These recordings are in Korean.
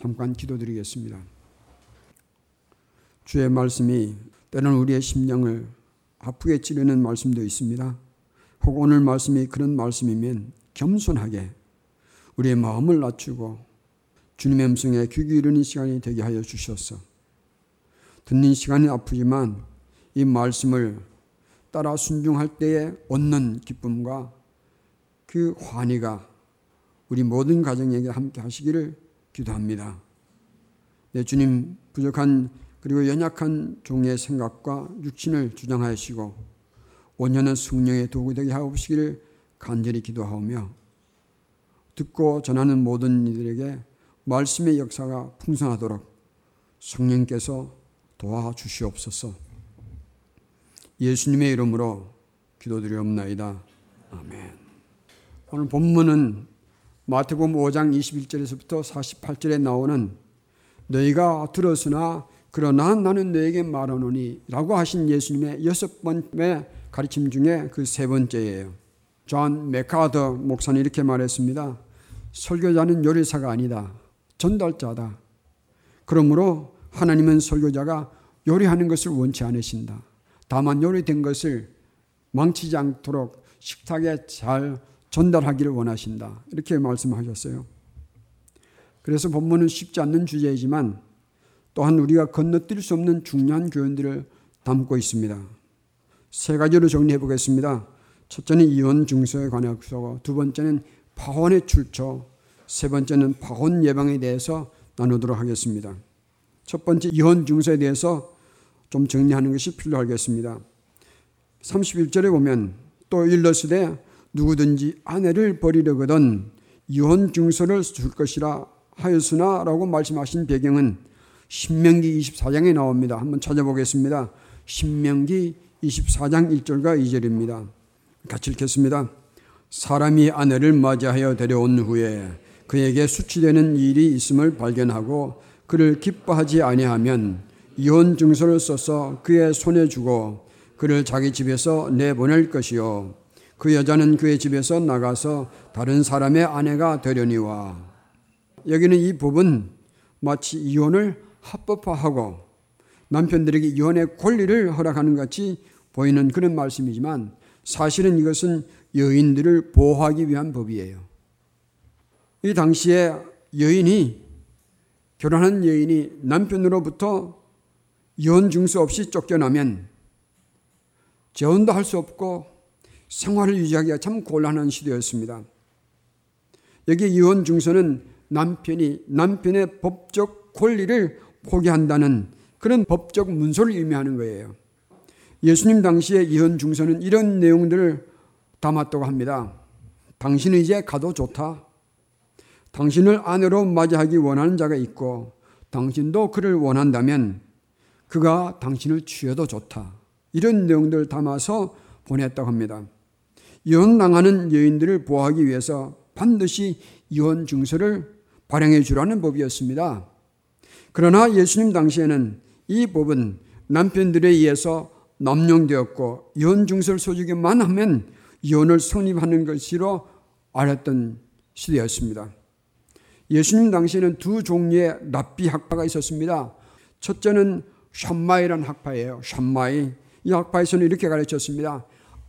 잠깐 기도드리겠습니다. 주의 말씀이 때로는 우리의 심령을 아프게 찌르는 말씀도 있습니다. 혹 오늘 말씀이 그런 말씀이면 겸손하게 우리의 마음을 낮추고 주님의 음성에 귀 기울이는 시간이 되게 하여 주셨어. 듣는 시간이 아프지만 이 말씀을 따라 순종할 때에 얻는 기쁨과 그 환희가 우리 모든 가정에게 함께 하시기를 기도합니다. 내 주님 부족한 그리고 연약한 종의 생각과 육신을 주장하시고 온전한 성령의 도구 되게 하옵시기를 간절히 기도하오며 듣고 전하는 모든 이들에게 말씀의 역사가 풍성하도록 성령께서 도와주시옵소서. 예수님의 이름으로 기도드리옵나이다. 아멘. 오늘 본문은 마태복음 5장 21절에서부터 48절에 나오는 너희가 들었으나 그러나 나는 너에게 말하노니 라고 하신 예수님의 여섯 번의 가르침 중에 그 세 번째예요. 존 맥아더 목사는 이렇게 말했습니다. 설교자는 요리사가 아니다. 전달자다. 그러므로 하나님은 설교자가 요리하는 것을 원치 않으신다. 다만 요리된 것을 망치지 않도록 식탁에 잘 전달하기를 원하신다. 이렇게 말씀하셨어요. 그래서 본문은 쉽지 않는 주제이지만 또한 우리가 건너뛸 수 없는 중요한 교훈들을 담고 있습니다. 세 가지로 정리해 보겠습니다. 첫째는 이혼 중소에 관해서, 두 번째는 파혼의 출처, 세 번째는 파혼 예방에 대해서 나누도록 하겠습니다. 첫 번째 이혼 중소에 대해서 좀 정리하는 것이 필요하겠습니다. 31절에 보면 또 일러스되 누구든지 아내를 버리려거든 이혼 중소를 줄 것이라 하였으나라고 말씀하신 배경은 신명기 24장에 나옵니다. 한번 찾아보겠습니다. 신명기 24장 1절과 2절입니다. 같이 읽겠습니다. 사람이 아내를 맞이하여 데려온 후에 그에게 수치되는 일이 있음을 발견하고 그를 기뻐하지 아니하면 이혼 증서를 써서 그의 손에 주고 그를 자기 집에서 내보낼 것이요 그 여자는 그의 집에서 나가서 다른 사람의 아내가 되려니와 여기는 이 법은 마치 이혼을 합법화하고 남편들에게 이혼의 권리를 허락하는 같이 보이는 그런 말씀이지만 사실은 이것은 여인들을 보호하기 위한 법이에요. 이 당시에 여인이 결혼한 여인이 남편으로부터 이혼 증서 없이 쫓겨나면 재혼도 할 수 없고 생활을 유지하기가 참 곤란한 시대였습니다. 여기 이혼 증서는 남편이 남편의 법적 권리를 포기한다는 그런 법적 문서를 의미하는 거예요. 예수님 당시의 이혼 중서는 이런 내용들을 담았다고 합니다. 당신은 이제 가도 좋다. 당신을 아내로 맞이하기 원하는 자가 있고 당신도 그를 원한다면 그가 당신을 취해도 좋다. 이런 내용들을 담아서 보냈다고 합니다. 이혼당하는 여인들을 보호하기 위해서 반드시 이혼 증서를 발행해 주라는 법이었습니다. 그러나 예수님 당시에는 이 법은 남편들에 의해서 남용되었고 이혼 증서를 써주기만 하면 이혼을 성립하는 것으로 알았던 시대였습니다. 예수님 당시에는 두 종류의 랍비 학파가 있었습니다. 첫째는 샴마이라는 학파예요. 샴마이. 이 학파에서는 이렇게 가르쳤습니다.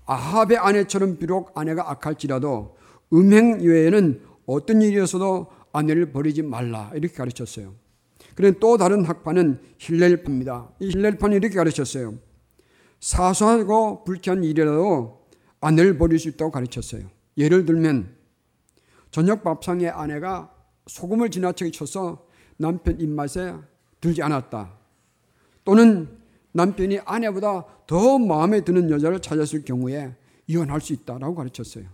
아합의 아내처럼 비록 아내가 악할지라도 음행 외에는 어떤 일이었어도 아내를 버리지 말라. 이렇게 가르쳤어요. 그런데 또 다른 학파는 힐렐파입니다. 이 힐렐파는 이렇게 가르쳤어요. 사소하고 불쾌한 일이라도 아내를 버릴 수 있다고 가르쳤어요. 예를 들면 저녁 밥상에 아내가 소금을 지나치게 쳐서 남편 입맛에 들지 않았다. 또는 남편이 아내보다 더 마음에 드는 여자를 찾았을 경우에 이혼할 수 있다라고 가르쳤어요.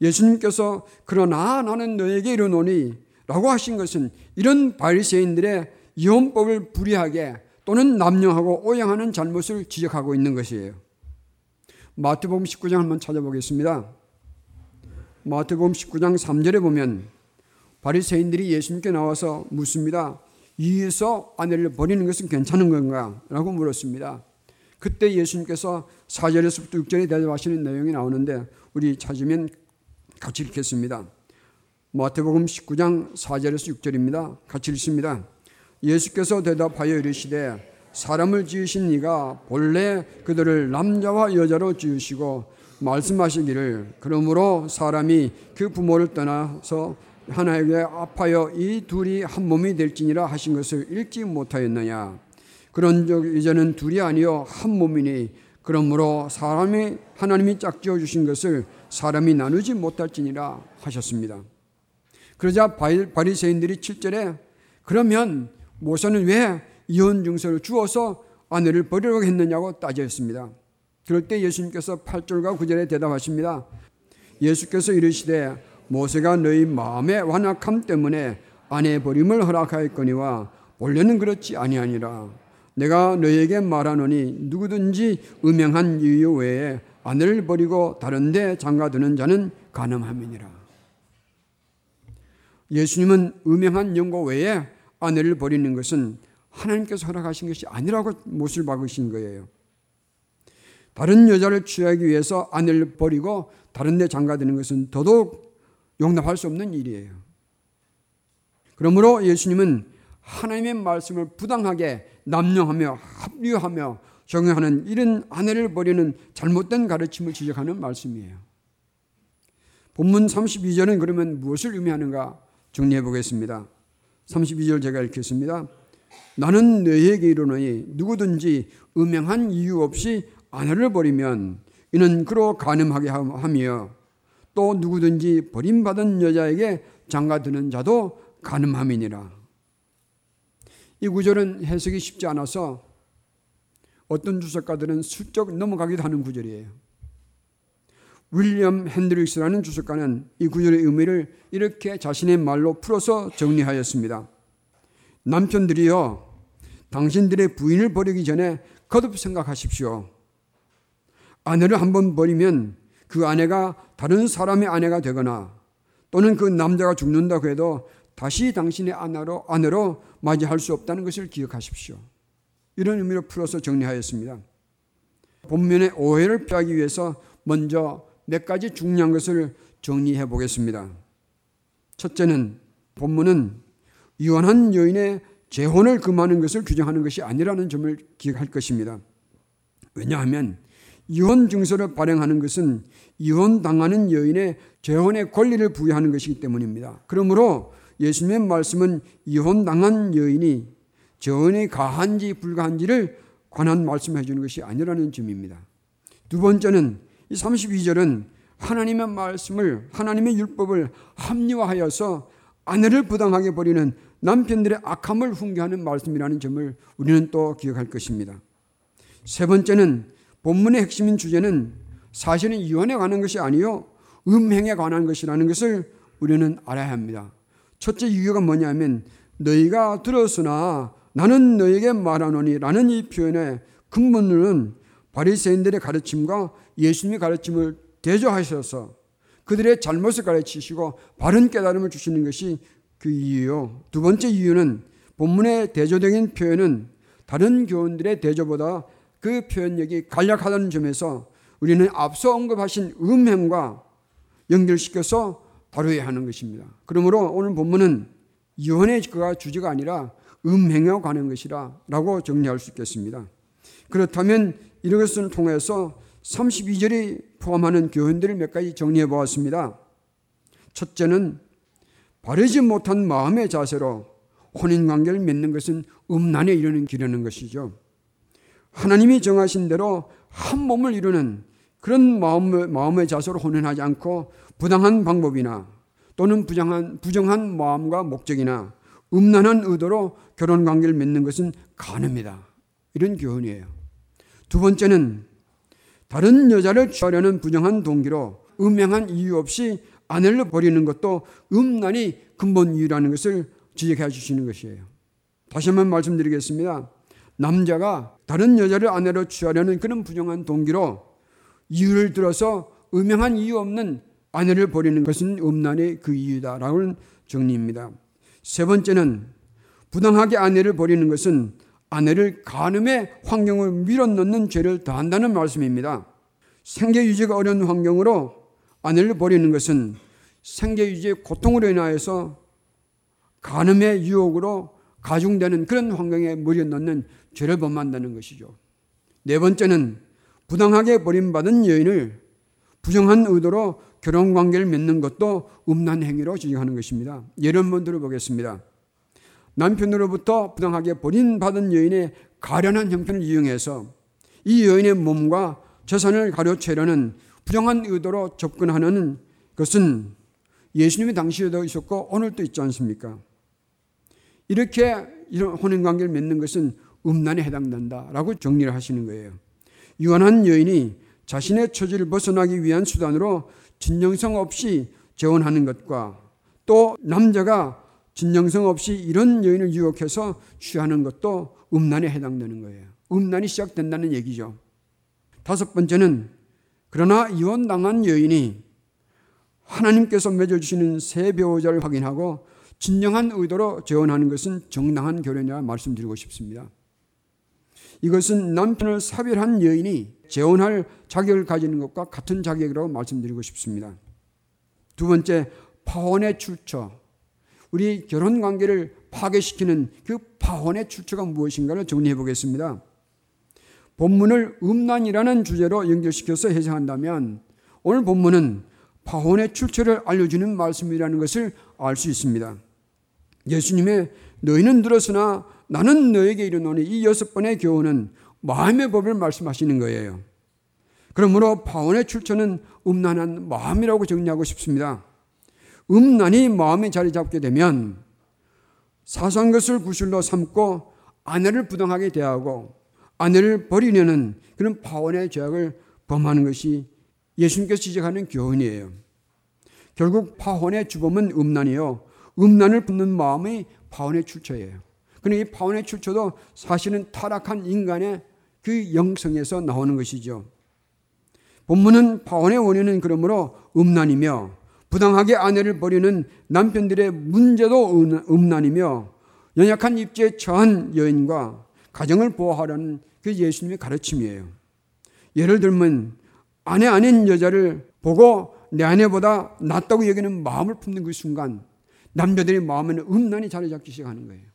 예수님께서 그러나 나는 너에게 이르노니 라고 하신 것은 이런 바리새인들의 이혼법을 불이하게 또는 남용하고 오양하는 잘못을 지적하고 있는 것이에요. 마태복음 19장 한번 찾아보겠습니다. 마태복음 19장 3절에 보면 바리새인들이 예수님께 나와서 묻습니다. 이에서 아내를 버리는 것은 괜찮은 건가? 라고 물었습니다. 그때 예수님께서 4절에서부터 6절에 대답하시는 내용이 나오는데 우리 찾으면 같이 읽겠습니다. 마태복음 19장 4절에서 6절입니다. 같이 읽습니다. 예수께서 대답하여 이르시되 사람을 지으신 이가 본래 그들을 남자와 여자로 지으시고 말씀하시기를 그러므로 사람이 그 부모를 떠나서 하나에게 아파여 이 둘이 한 몸이 될지니라 하신 것을 읽지 못하였느냐 그런 적 이제는 둘이 아니요 한 몸이니 그러므로 사람이 하나님이 짝지어 주신 것을 사람이 나누지 못할지니라 하셨습니다. 그러자 바리새인들이 7절에 그러면 모세는 왜 이혼 증서를 주어서 아내를 버리려고 했느냐고 따졌습니다. 그럴 때 예수님께서 8절과 9절에 대답하십니다. 예수께서 이르시되 모세가 너희 마음의 완악함 때문에 아내 버림을 허락하였거니와 원래는 그렇지 아니하니라. 내가 너희에게 말하노니 누구든지 음행한 이유 외에 아내를 버리고 다른 데 장가드는 자는 가늠함이니라. 예수님은 음행한 연고 외에 아내를 버리는 것은 하나님께서 허락하신 것이 아니라고 못을 박으신 거예요. 다른 여자를 취하기 위해서 아내를 버리고 다른 데 장가드는 것은 더더욱 용납할 수 없는 일이에요. 그러므로 예수님은 하나님의 말씀을 부당하게 남용하며 합리화하며 적용하는 이런 아내를 버리는 잘못된 가르침을 지적하는 말씀이에요. 본문 32절은 그러면 무엇을 의미하는가 정리해 보겠습니다. 32절 제가 읽겠습니다. 나는 너희에게 이르노니 누구든지 음행한 이유 없이 아내를 버리면 이는 그로 가늠하게 하며 또 누구든지 버림받은 여자에게 장가드는 자도 가늠함이니라. 이 구절은 해석이 쉽지 않아서 어떤 주석가들은 슬쩍 넘어가기도 하는 구절이에요. 윌리엄 핸드릭스라는 주석가는 이 구절의 의미를 이렇게 자신의 말로 풀어서 정리하였습니다. 남편들이여 당신들의 부인을 버리기 전에 거듭 생각하십시오. 아내를 한번 버리면 그 아내가 다른 사람의 아내가 되거나 또는 그 남자가 죽는다고 해도 다시 당신의 아내로, 아내로 맞이할 수 없다는 것을 기억하십시오. 이런 의미로 풀어서 정리하였습니다. 본면의 오해를 피하기 위해서 먼저 몇 가지 중요한 것을 정리해 보겠습니다. 첫째는 본문은 이혼한 여인의 재혼을 금하는 것을 규정하는 것이 아니라는 점을 기억할 것입니다. 왜냐하면 이혼 증서를 발행하는 것은 이혼 당하는 여인의 재혼의 권리를 부여하는 것이기 때문입니다. 그러므로 예수님의 말씀은 이혼 당한 여인이 재혼이 가한지 불가한지를 관한 말씀해 주는 것이 아니라는 점입니다. 두 번째는 이 32절은 하나님의 말씀을 하나님의 율법을 합리화하여서 아내를 부당하게 버리는 남편들의 악함을 훈계하는 말씀이라는 점을 우리는 또 기억할 것입니다. 세 번째는 본문의 핵심인 주제는 사실은 이혼에 관한 것이 아니요 음행에 관한 것이라는 것을 우리는 알아야 합니다. 첫째 이유가 뭐냐면 너희가 들었으나 나는 너에게 말하노니라는 이 표현의 근본은 바리새인들의 가르침과 예수님의 가르침을 대조하셔서 그들의 잘못을 가르치시고 바른 깨달음을 주시는 것이 그 이유요. 두 번째 이유는 본문의 대조적인 표현은 다른 교훈들의 대조보다 그 표현력이 간략하다는 점에서 우리는 앞서 언급하신 음행과 연결시켜서 다루어야 하는 것입니다. 그러므로 오늘 본문은 그가 주제가 아니라 음행에 관한 것이라 라고 정리할 수 있겠습니다. 그렇다면 이런 것을 통해서 32절이 포함하는 교훈들을 몇 가지 정리해 보았습니다. 첫째는 바르지 못한 마음의 자세로 혼인 관계를 맺는 것은 음란에 이르는 길이라는 것이죠. 하나님이 정하신 대로 한 몸을 이루는 그런 마음의, 마음의 자세로 혼인하지 않고 부당한 방법이나 또는 부정한, 부정한 마음과 목적이나 음란한 의도로 결혼 관계를 맺는 것은 가능합니다. 이런 교훈이에요. 두 번째는 다른 여자를 취하려는 부정한 동기로 음행한 이유 없이 아내를 버리는 것도 음란이 근본 이유라는 것을 지적해 주시는 것이에요. 다시 한번 말씀드리겠습니다. 남자가 다른 여자를 아내로 취하려는 그런 부정한 동기로 이유를 들어서 음행한 이유 없는 아내를 버리는 것은 음란의 그 이유다라는 정리입니다. 세 번째는 부당하게 아내를 버리는 것은 아내를 간음의 환경을 밀어넣는 죄를 더한다는 말씀입니다. 생계 유지가 어려운 환경으로 아내를 버리는 것은 생계 유지의 고통으로 인하여서 간음의 유혹으로 가중되는 그런 환경에 머리 넣는 죄를 범한다는 것이죠. 네 번째는 부당하게 버림받은 여인을 부정한 의도로 결혼 관계를 맺는 것도 음란 행위로 지적하는 것입니다. 예를 한번 들어보겠습니다. 남편으로부터 부당하게 버림받은 여인의 가련한 형편을 이용해서 이 여인의 몸과 재산을 가로채려는 부정한 의도로 접근하는 것은 예수님이 당시에도 있었고 오늘도 있지 않습니까? 이렇게 이런 혼인 관계를 맺는 것은 음란에 해당된다라고 정리를 하시는 거예요. 유한한 여인이 자신의 처지를 벗어나기 위한 수단으로 진정성 없이 재혼하는 것과 또 남자가 진정성 없이 이런 여인을 유혹해서 취하는 것도 음란에 해당되는 거예요. 음란이 시작된다는 얘기죠. 다섯 번째는 그러나 이혼당한 여인이 하나님께서 맺어주시는 새 배우자를 확인하고 진정한 의도로 재혼하는 것은 정당한 결혼이라 말씀드리고 싶습니다. 이것은 남편을 사별한 여인이 재혼할 자격을 가지는 것과 같은 자격이라고 말씀드리고 싶습니다. 두 번째, 파혼의 출처. 우리 결혼 관계를 파괴시키는 그 파혼의 출처가 무엇인가를 정리해 보겠습니다. 본문을 음란이라는 주제로 연결시켜서 해석한다면 오늘 본문은 파혼의 출처를 알려주는 말씀이라는 것을 알 수 있습니다. 예수님의 너희는 들었으나 나는 너에게 이르노니 이 여섯 번의 교훈은 마음의 법을 말씀하시는 거예요. 그러므로 파원의 출처는 음란한 마음이라고 정리하고 싶습니다. 음란이 마음에 자리 잡게 되면 사소한 것을 구실로 삼고 아내를 부당하게 대하고 아내를 버리려는 그런 파원의 죄악을 범하는 것이 예수님께서 지적하는 교훈이에요. 결국 파혼의 주범은 음란이요. 음란을 품는 마음이 파혼의 출처예요. 이 파혼의 출처도 사실은 타락한 인간의 그 영성에서 나오는 것이죠. 본문은 파혼의 원인은 그러므로 음란이며 부당하게 아내를 버리는 남편들의 문제도 음란이며 연약한 입지에 처한 여인과 가정을 보호하라는 그 예수님의 가르침이에요. 예를 들면 아내 아닌 여자를 보고 내 아내보다 낫다고 여기는 마음을 품는 그 순간 남자들의 마음에는 음란이 자리 잡기 시작하는 거예요.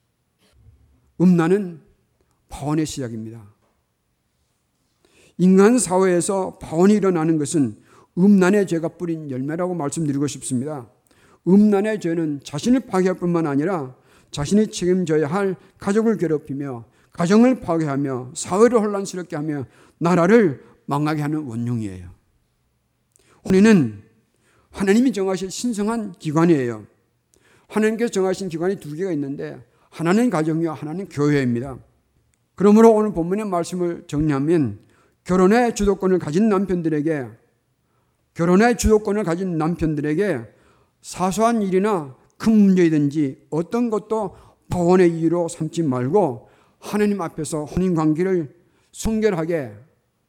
음란은 파원의 시작입니다. 인간 사회에서 파원이 일어나는 것은 음란의 죄가 뿌린 열매라고 말씀드리고 싶습니다. 음란의 죄는 자신을 파괴할 뿐만 아니라 자신이 책임져야 할 가족을 괴롭히며 가정을 파괴하며 사회를 혼란스럽게 하며 나라를 망하게 하는 원흉이에요. 혼인은 하나님이 정하신 신성한 기관이에요. 하나님께서 정하신 기관이 두 개가 있는데 하나는 가정이요 하나는 교회입니다. 그러므로 오늘 본문의 말씀을 정리하면 결혼의 주도권을 가진 남편들에게 결혼의 주도권을 가진 남편들에게 사소한 일이나 큰 문제이든지 어떤 것도 파원의 이유로 삼지 말고 하나님 앞에서 혼인 관계를 성결하게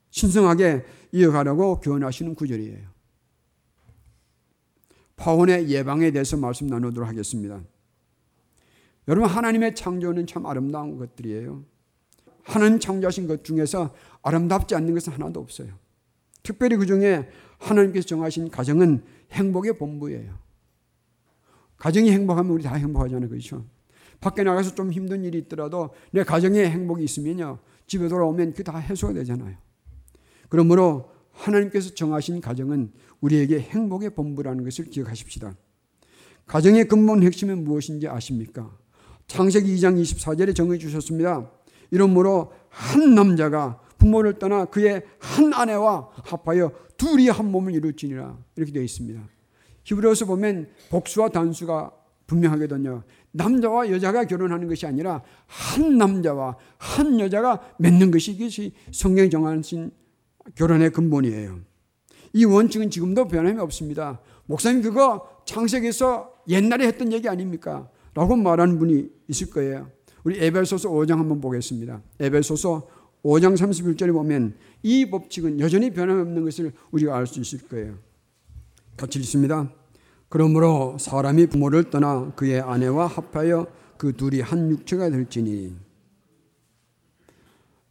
신성하게 이어가라고 교훈하시는 구절이에요. 파혼의 예방에 대해서 말씀 나누도록 하겠습니다. 여러분 하나님의 창조는 참 아름다운 것들이에요. 하나님 창조하신 것 중에서 아름답지 않는 것은 하나도 없어요. 특별히 그 중에 하나님께서 정하신 가정은 행복의 본부예요. 가정이 행복하면 우리 다 행복하잖아요. 그렇죠? 밖에 나가서 좀 힘든 일이 있더라도 내 가정에 행복이 있으면요. 집에 돌아오면 그다 해소가 되잖아요. 그러므로 하나님께서 정하신 가정은 우리에게 행복의 본부라는 것을 기억하십시다. 가정의 근본 핵심은 무엇인지 아십니까? 창세기 2장 24절에 정해 주셨습니다. 이러므로 한 남자가 부모를 떠나 그의 한 아내와 합하여 둘이 한 몸을 이룰지니라 이렇게 되어 있습니다. 히브리서 보면 복수와 단수가 분명하거든요. 남자와 여자가 결혼하는 것이 아니라 한 남자와 한 여자가 맺는 것이 이것이 성경이 정하신 결혼의 근본이에요. 이 원칙은 지금도 변함이 없습니다. 목사님 그거 창세기에서 옛날에 했던 얘기 아닙니까? 라고 말하는 분이 있을 거예요. 우리 에베소서 5장 한번 보겠습니다. 에베소서 5장 31절에 보면 이 법칙은 여전히 변함이 없는 것을 우리가 알 수 있을 거예요. 같이 읽습니다. 그러므로 사람이 부모를 떠나 그의 아내와 합하여 그 둘이 한 육체가 될지니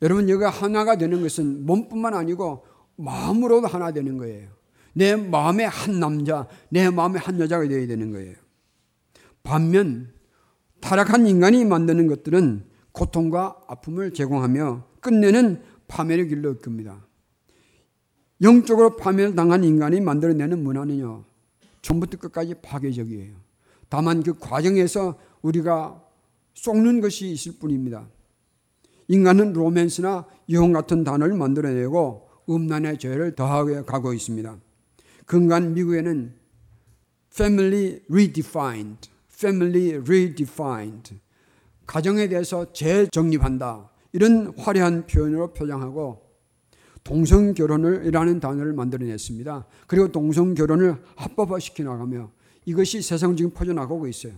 여러분 여기가 하나가 되는 것은 몸뿐만 아니고 마음으로도 하나 되는 거예요. 내 마음의 한 남자, 내 마음의 한 여자가 되어야 되는 거예요. 반면 타락한 인간이 만드는 것들은 고통과 아픔을 제공하며 끝내는 파멸의 길로 이끕니다. 영적으로 파멸 당한 인간이 만들어내는 문화는요, 처음부터 끝까지 파괴적이에요. 다만 그 과정에서 우리가 쏟는 것이 있을 뿐입니다. 인간은 로맨스나 유흥 같은 단어를 만들어내고 음란의 죄를 더하게 가고 있습니다. 근간 미국에는 family redefined, family redefined, 가정에 대해서 재정립한다. 이런 화려한 표현으로 표장하고 동성 결혼을이라는 단어를 만들어냈습니다. 그리고 동성 결혼을 합법화시켜 나가며 이것이 세상 지금 퍼져나가고 있어요.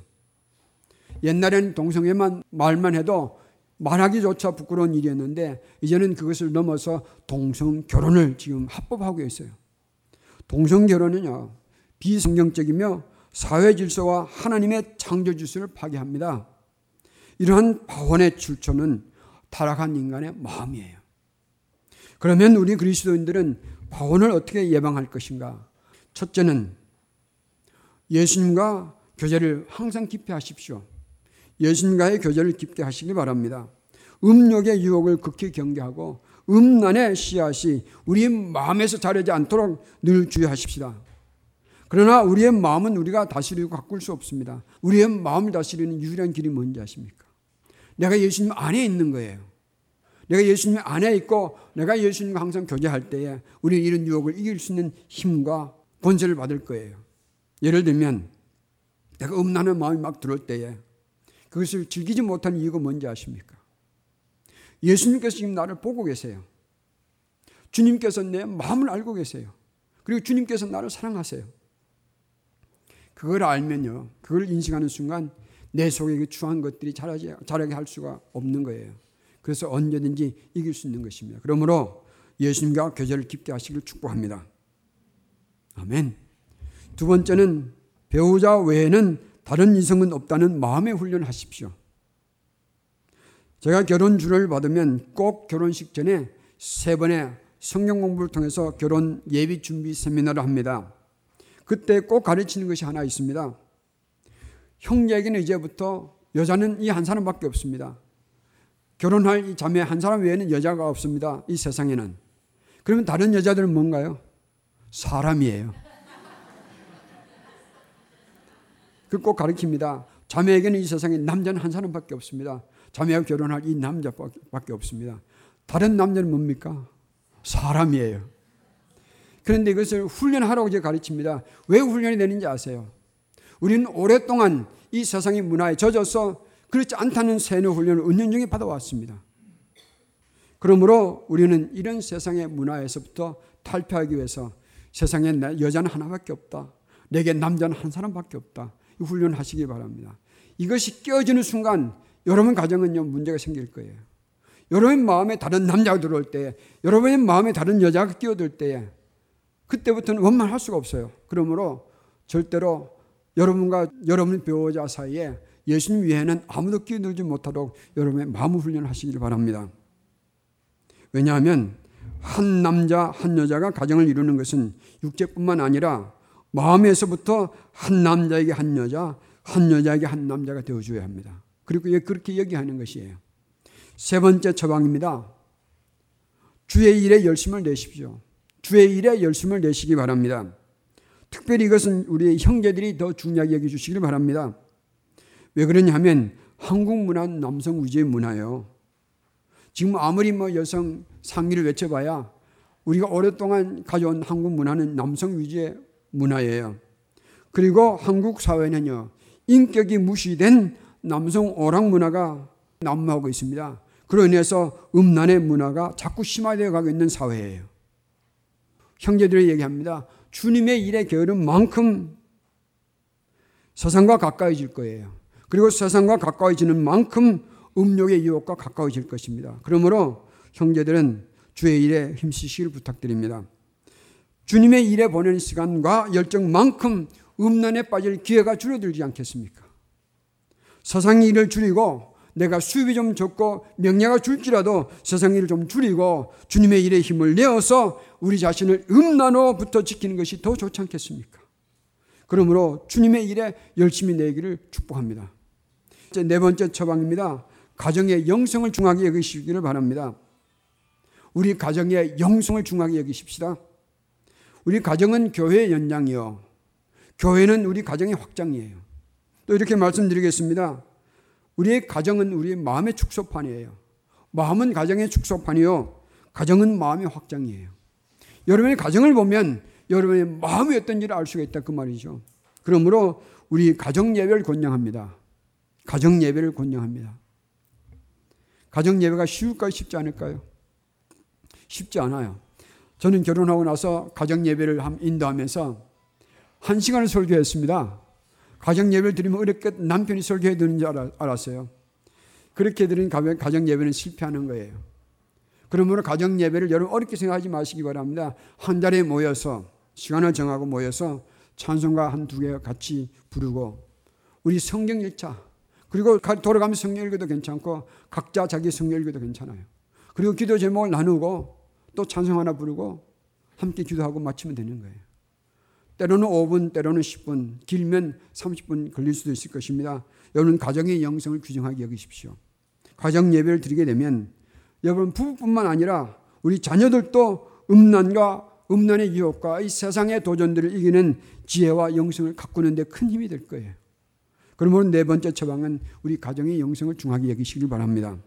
옛날에는 동성애만 말만 해도 말하기조차 부끄러운 일이었는데 이제는 그것을 넘어서 동성 결혼을 지금 합법하고 있어요. 동성 결혼은요 비성경적이며 사회 질서와 하나님의 창조 질서를 파괴합니다. 이러한 파원의 출처는 타락한 인간의 마음이에요. 그러면 우리 그리스도인들은 파원을 어떻게 예방할 것인가? 첫째는 예수님과 교제를 항상 깊이 하십시오. 예수님과의 교제를 깊게 하시기 바랍니다. 음욕의 유혹을 극히 경계하고 음란의 씨앗이 우리의 마음에서 자라지 않도록 늘 주의하십시다. 그러나 우리의 마음은 우리가 다스리고 가꿀 수 없습니다. 우리의 마음을 다스리는 유일한 길이 뭔지 아십니까? 내가 예수님 안에 있는 거예요. 내가 예수님 안에 있고 내가 예수님과 항상 교제할 때에 우리는 이런 유혹을 이길 수 있는 힘과 권세를 받을 거예요. 예를 들면 내가 음란한 마음이 막 들어올 때에 그것을 즐기지 못하는 이유가 뭔지 아십니까? 예수님께서 지금 나를 보고 계세요. 주님께서 내 마음을 알고 계세요. 그리고 주님께서 나를 사랑하세요. 그걸 알면요. 그걸 인식하는 순간 내 속에 그 추한 것들이 자라지, 자라게 할 수가 없는 거예요. 그래서 언제든지 이길 수 있는 것입니다. 그러므로 예수님과 교제를 깊게 하시길 축복합니다. 아멘. 두 번째는 배우자 외에는 다른 이성은 없다는 마음의 훈련을 하십시오. 제가 결혼주를 받으면 꼭 결혼식 전에 세 번의 성경 공부를 통해서 결혼 예비 준비 세미나를 합니다. 그때 꼭 가르치는 것이 하나 있습니다. 형제에게는 이제부터 여자는 이 한 사람밖에 없습니다. 결혼할 이 자매 한 사람 외에는 여자가 없습니다. 이 세상에는. 그러면 다른 여자들은 뭔가요? 사람이에요. 그 꼭 가르칩니다. 자매에게는 이 세상에 남자는 한 사람밖에 없습니다. 자매와 결혼할 이 남자밖에 없습니다. 다른 남자는 뭡니까? 사람이에요. 그런데 이것을 훈련하라고 제가 가르칩니다. 왜 훈련이 되는지 아세요? 우리는 오랫동안 이 세상의 문화에 젖어서 그렇지 않다는 세뇌 훈련을 은연중에 받아왔습니다. 그러므로 우리는 이런 세상의 문화에서부터 탈피하기 위해서 세상에 여자는 하나밖에 없다. 내게 남자는 한 사람밖에 없다. 이 훈련하시기 바랍니다. 이것이 깨어지는 순간 여러분 가정은요 문제가 생길 거예요. 여러분 마음에 다른 남자가 들어올 때, 여러분의 마음에 다른 여자가 끼어들 때, 그때부터는 원만할 수가 없어요. 그러므로 절대로 여러분과 여러분 배우자 사이에 예수님 외에는 아무도 끼어들지 못하도록 여러분의 마음 훈련을 하시길 바랍니다. 왜냐하면 한 남자 한 여자가 가정을 이루는 것은 육체뿐만 아니라 마음에서부터 한 남자에게 한 여자, 한 여자에게 한 남자가 되어줘야 합니다. 그리고 그렇게 얘기하는 것이에요. 세 번째 처방입니다. 주의 일에 열심을 내십시오. 주의 일에 열심을 내시기 바랍니다. 특별히 이것은 우리 형제들이 더 중요하게 여겨주시길 바랍니다. 왜 그러냐 하면 한국 문화는 남성 위주의 문화예요. 지금 아무리 뭐 여성 상의를 외쳐봐야 우리가 오랫동안 가져온 한국 문화는 남성 위주의 문화예요. 그리고 한국 사회는요, 인격이 무시된 남성 오락 문화가 난무하고 있습니다. 그로 인해서 음란의 문화가 자꾸 심화되어 가고 있는 사회예요. 형제들이 얘기합니다. 주님의 일에 게으른 만큼 세상과 가까워질 거예요. 그리고 세상과 가까워지는 만큼 음욕의 유혹과 가까워질 것입니다. 그러므로 형제들은 주의 일에 힘쓰시길 부탁드립니다. 주님의 일에 보내는 시간과 열정만큼 음란에 빠질 기회가 줄어들지 않겠습니까? 세상 일을 줄이고 내가 수입이 좀 적고 명예가 줄지라도 세상 일을 좀 줄이고 주님의 일에 힘을 내어서 우리 자신을 음란으로부터 지키는 것이 더 좋지 않겠습니까? 그러므로 주님의 일에 열심히 내기를 축복합니다. 이제 네 번째 처방입니다. 가정의 영성을 중하게 여기시기를 바랍니다. 우리 가정의 영성을 중하게 여기십시다. 우리 가정은 교회의 연장이요. 교회는 우리 가정의 확장이에요. 또 이렇게 말씀드리겠습니다. 우리의 가정은 우리의 마음의 축소판이에요. 마음은 가정의 축소판이요. 가정은 마음의 확장이에요. 여러분의 가정을 보면 여러분의 마음이 어떤 지를 알 수가 있다 그 말이죠. 그러므로 우리 가정 예배를 권장합니다. 가정 예배를 권장합니다. 가정 예배가 쉬울까요? 쉽지 않을까요? 쉽지 않아요. 저는 결혼하고 나서 가정 예배를 인도하면서 한 시간을 설교했습니다. 가정 예배를 드리면 어렵게 남편이 설교해 드는 줄 알았어요. 그렇게 드린 가정 예배는 실패하는 거예요. 그러므로 가정 예배를 여러분 어렵게 생각하지 마시기 바랍니다. 한 달에 모여서 시간을 정하고 모여서 찬송가 한 두 개 같이 부르고 우리 성경 읽자. 그리고 돌아가면 성경 읽어도 괜찮고 각자 자기 성경 읽어도 괜찮아요. 그리고 기도 제목을 나누고 또 찬송 하나 부르고 함께 기도하고 마치면 되는 거예요. 때로는 5분, 때로는 10분, 길면 30분 걸릴 수도 있을 것입니다. 여러분 가정의 영성을 규정하게 여기십시오. 가정 예배를 드리게 되면 여러분 부부뿐만 아니라 우리 자녀들도 음란과 음란의 유혹과 이 세상의 도전들을 이기는 지혜와 영성을 가꾸는 데 큰 힘이 될 거예요. 그러면 네 번째 처방은 우리 가정의 영성을 중하게 여기시길 바랍니다.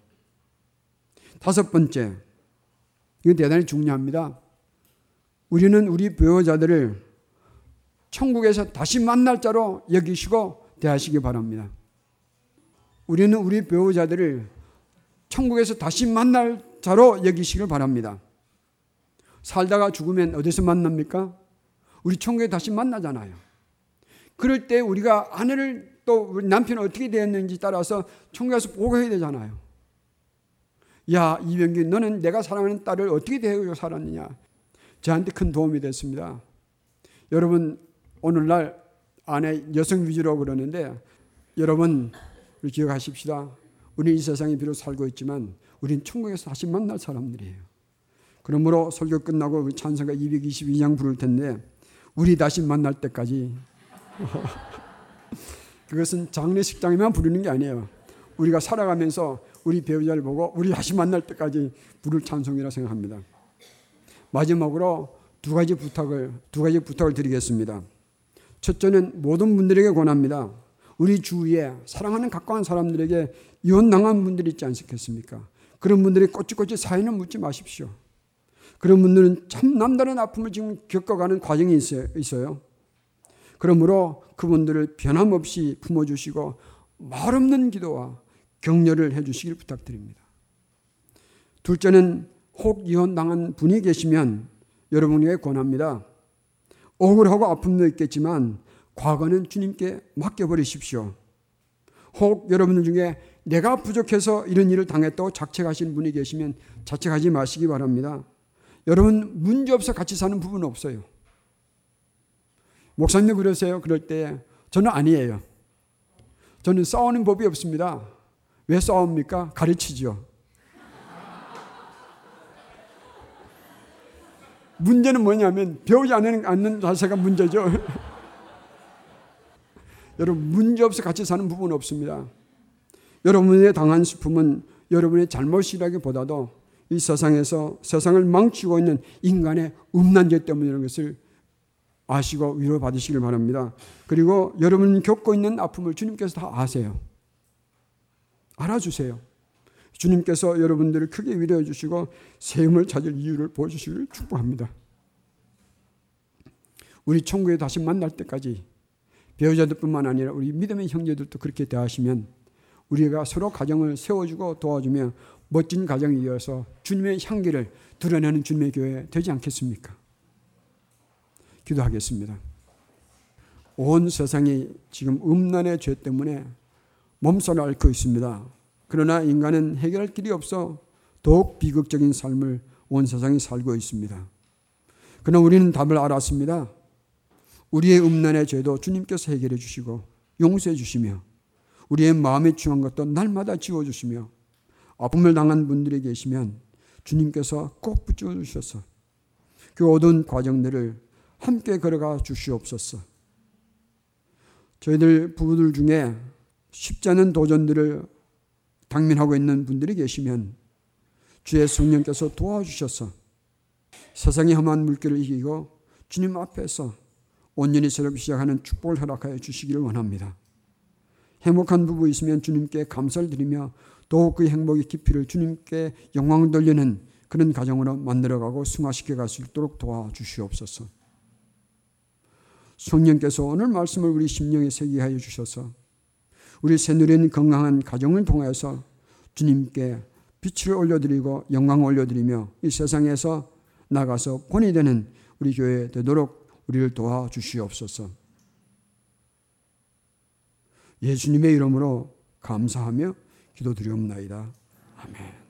다섯 번째, 이건 대단히 중요합니다. 우리는 우리 배우자들을 천국에서 다시 만날 자로 여기시고 대하시기 바랍니다. 우리는 우리 배우자들을 천국에서 다시 만날 자로 여기시길 바랍니다. 살다가 죽으면 어디서 만납니까? 우리 천국에 다시 만나잖아요. 그럴 때 우리가 아내를 또 남편이 어떻게 되었는지 따라서 천국에서 보고해야 되잖아요. 야, 이병기, 너는 내가 사랑하는 딸을 어떻게 대하고 살았느냐? 저한테 큰 도움이 됐습니다. 여러분, 오늘날 아내 여성 위주로 그러는데, 여러분, 우리 기억하십시다. 우리 이 세상에 비록 살고 있지만, 우린 천국에서 다시 만날 사람들이에요. 그러므로 설교 끝나고 찬성가 222장 부를 텐데, 우리 다시 만날 때까지. 그것은 장례식장에만 부르는 게 아니에요. 우리가 살아가면서 우리 배우자를 보고 우리 다시 만날 때까지 부를 찬송이라 생각합니다. 마지막으로 두 가지 부탁을 두 가지 부탁을 드리겠습니다. 첫째는 모든 분들에게 권합니다. 우리 주위에 사랑하는 가까운 사람들에게 이혼당한 분들이 있지 않겠습니까? 그런 분들이 꼬치꼬치 사연을 묻지 마십시오. 그런 분들은 참 남다른 아픔을 지금 겪어가는 과정이 있어요. 그러므로 그분들을 변함없이 품어주시고 말없는 기도와 격려를 해주시길 부탁드립니다. 둘째는 혹 이혼당한 분이 계시면 여러분에게 권합니다. 억울하고 아픔도 있겠지만 과거는 주님께 맡겨버리십시오. 혹 여러분들 중에 내가 부족해서 이런 일을 당했다고 자책하시는 분이 계시면 자책하지 마시기 바랍니다. 여러분 문제 없어 같이 사는 부분 없어요. 목사님 그러세요? 그럴 때 저는 아니에요. 저는 싸우는 법이 없습니다. 왜 싸웁니까? 가르치죠. 문제는 뭐냐면 배우지 않는, 자세가 문제죠. 여러분 문제 없이 같이 사는 부분은 없습니다. 여러분의 당한 슬픔은 여러분의 잘못이라기보다도 이 세상에서 세상을 망치고 있는 인간의 음란 죄 때문이라는 것을 아시고 위로받으시길 바랍니다. 그리고 여러분 겪고 있는 아픔을 주님께서 다 아세요. 알아주세요. 주님께서 여러분들을 크게 위로해 주시고 세움을 찾을 이유를 보여주시길 축복합니다. 우리 천국에 다시 만날 때까지 배우자들뿐만 아니라 우리 믿음의 형제들도 그렇게 대하시면 우리가 서로 가정을 세워주고 도와주며 멋진 가정이 되어서 주님의 향기를 드러내는 주님의 교회 되지 않겠습니까? 기도하겠습니다. 온 세상이 지금 음란의 죄 때문에 몸살을 앓고 있습니다. 그러나 인간은 해결할 길이 없어 더욱 비극적인 삶을 온 세상이 살고 있습니다. 그러나 우리는 답을 알았습니다. 우리의 음란의 죄도 주님께서 해결해 주시고 용서해 주시며 우리의 마음에 중한 것도 날마다 지워 주시며 아픔을 당한 분들이 계시면 주님께서 꼭 붙여 주셔서 그 어두운 과정들을 함께 걸어가 주시옵소서. 저희들 부부들 중에 쉽지 않은 도전들을 당면하고 있는 분들이 계시면 주의 성령께서 도와주셔서 세상의 험한 물결을 이기고 주님 앞에서 온전히 새롭게 시작하는 축복을 허락하여 주시기를 원합니다. 행복한 부부 있으면 주님께 감사를 드리며 더욱 그 행복의 깊이를 주님께 영광을 돌리는 그런 가정으로 만들어가고 승화시켜 갈 수 있도록 도와주시옵소서. 성령께서 오늘 말씀을 우리 심령에 새기게 하여 주셔서 우리 새누린 건강한 가정을 통해서 주님께 빛을 올려드리고 영광을 올려드리며 이 세상에서 나가서 본이 되는 우리 교회 되도록 우리를 도와주시옵소서. 예수님의 이름으로 감사하며 기도드리옵나이다. 아멘.